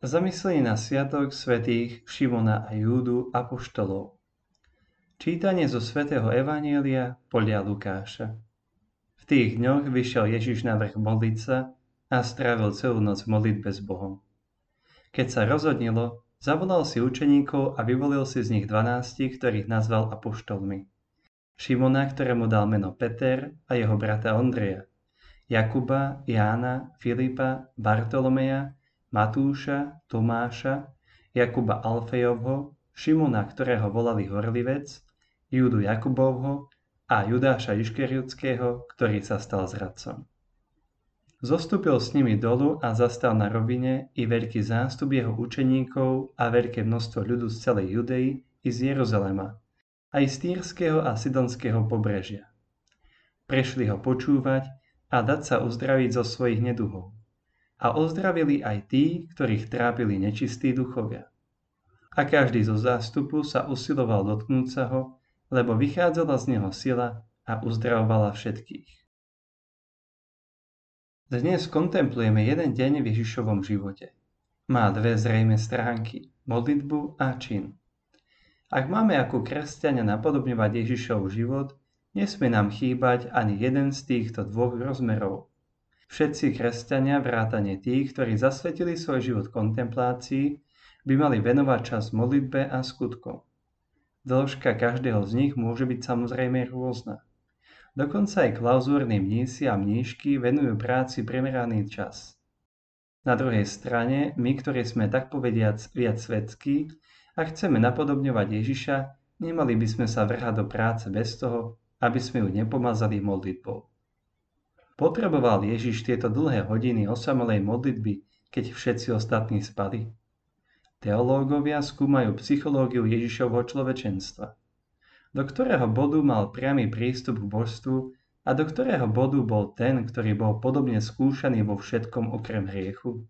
Zamyslenie na Sviatok svätých Šimona a Júdu apoštolov. Čítanie zo svätého Evanielia podľa Lukáša. V tých dňoch vyšiel Ježiš na vrch modliť sa a strávil celú noc v modlitbe s Bohom. Keď sa rozhodnilo, zavolal si učeníkov a vyvolil si z nich dvanástich, ktorých nazval apoštolmi. Šimona, ktorému dal meno Peter a jeho brata Ondreja, Jakuba, Jána, Filipa, Bartolomeja, Matúša, Tomáša, Jakuba Alfejovho, Šimona, ktorého volali Horlivec, Júdu Jakubovho a Judáša Iškeriotského, ktorý sa stal zradcom. Zostúpil s nimi dolu a zastal na rovine i veľký zástup jeho učeníkov a veľké množstvo ľudu z celej Judei i z Jeruzalema, aj z Týrského a Sidonského pobrežia. Prešli ho počúvať a dať sa uzdraviť zo svojich neduhov a ozdravili aj tí, ktorých trápili nečistí duchovia. A každý zo zástupu sa usiloval dotknúť sa ho, lebo vychádzala z neho sila a uzdravovala všetkých. Dnes kontemplujeme jeden deň v Ježišovom živote. Má dve zrejme stránky, modlitbu a čin. Ak máme ako kresťania napodobňovať Ježišov život, nesmie nám chýbať ani jeden z týchto dvoch rozmerov, Všetci kresťania, vrátane tých, ktorí zasvetili svoj život kontemplácii, by mali venovať čas modlitbe a skutkom. Dĺžka každého z nich môže byť samozrejme rôzna. Dokonca aj klauzúrni mnísi a mníšky venujú práci primeraný čas. Na druhej strane, my, ktorí sme tak povediac viac svetskí a chceme napodobňovať Ježiša, nemali by sme sa vrhať do práce bez toho, aby sme ju nepomazali modlitbou. Potreboval Ježiš tieto dlhé hodiny osamelej modlitby, keď všetci ostatní spali? Teológovia skúmajú psychológiu Ježišovho človečenstva. Do ktorého bodu mal priamy prístup k božstvu a do ktorého bodu bol ten, ktorý bol podobne skúšaný vo všetkom okrem hriechu?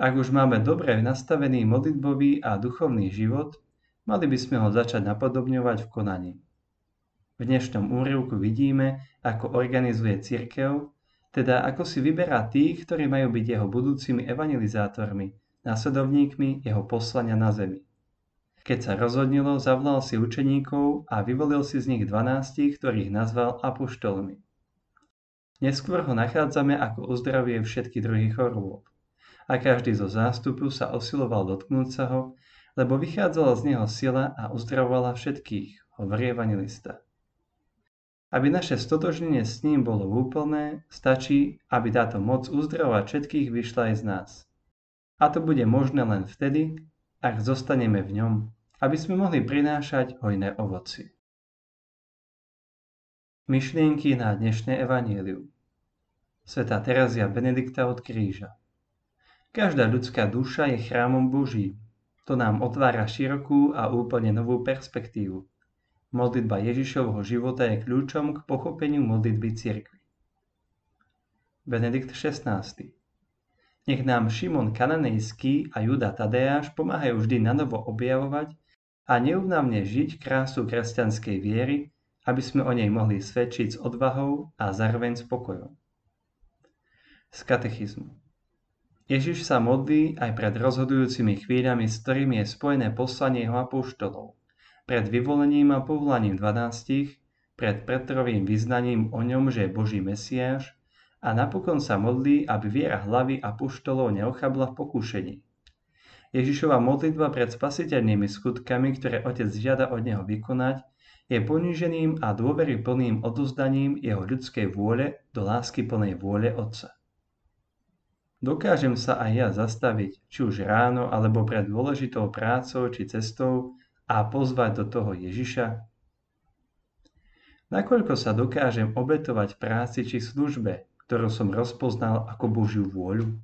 Ak už máme dobre nastavený modlitbový a duchovný život, mali by sme ho začať napodobňovať v konaní. V dnešnom úrivku vidíme, ako organizuje cirkev, teda ako si vyberá tých, ktorí majú byť jeho budúcimi evangelizátormi, následovníkmi jeho poslania na zemi. Keď sa rozhodnilo, zavolal si učeníkov a vyvolil si z nich dvanástich, ktorých nazval apoštolmi. Neskôr ho nachádzame, ako uzdravuje všetky druhy chorôb. A každý zo zástupu sa osiloval dotknúť sa ho, lebo vychádzala z neho sila a uzdravovala všetkých, hovorí evangelista. Aby naše stotožnenie s ním bolo úplné, stačí, aby táto moc uzdravovať všetkých vyšla aj z nás. A to bude možné len vtedy, ak zostaneme v ňom, aby sme mohli prinášať hojné ovoci. Myšlienky na dnešné evanílium Sveta Terazia Benedikta od kríža Každá ľudská duša je chrámom Boží. To nám otvára širokú a úplne novú perspektívu. Modlitba Ježišovho života je kľúčom k pochopeniu modlitby cirkvi. Benedikt XVI. Nech nám Šimon Kananejský a Juda Tadeáš pomáhajú vždy nanovo objavovať a neúnavne žiť krásu kresťanskej viery, aby sme o nej mohli svedčiť s odvahou a zároveň spokojom. Z katechizmu. Ježiš sa modlí aj pred rozhodujúcimi chvíľami, s ktorými je spojené poslanie jeho apoštolov – pred vyvolením a povolaním dvanástich, pred Petrovým vyznaním o ňom, že je Boží Mesiáš a napokon sa modlí, aby viera hlavy a puštolov neochabla v pokúšení. Ježišova modlitba pred spasiteľnými skutkami, ktoré Otec žiada od Neho vykonať, je poníženým a dôveryplným odozdaním jeho ľudskej vôle do lásky plnej vôle Otca. Dokážem sa aj ja zastaviť, či už ráno alebo pred dôležitou prácou či cestou, a pozvať do toho Ježiša? Nakoľko sa dokážem obetovať práci či službe, ktorú som rozpoznal ako Božiu vôľu?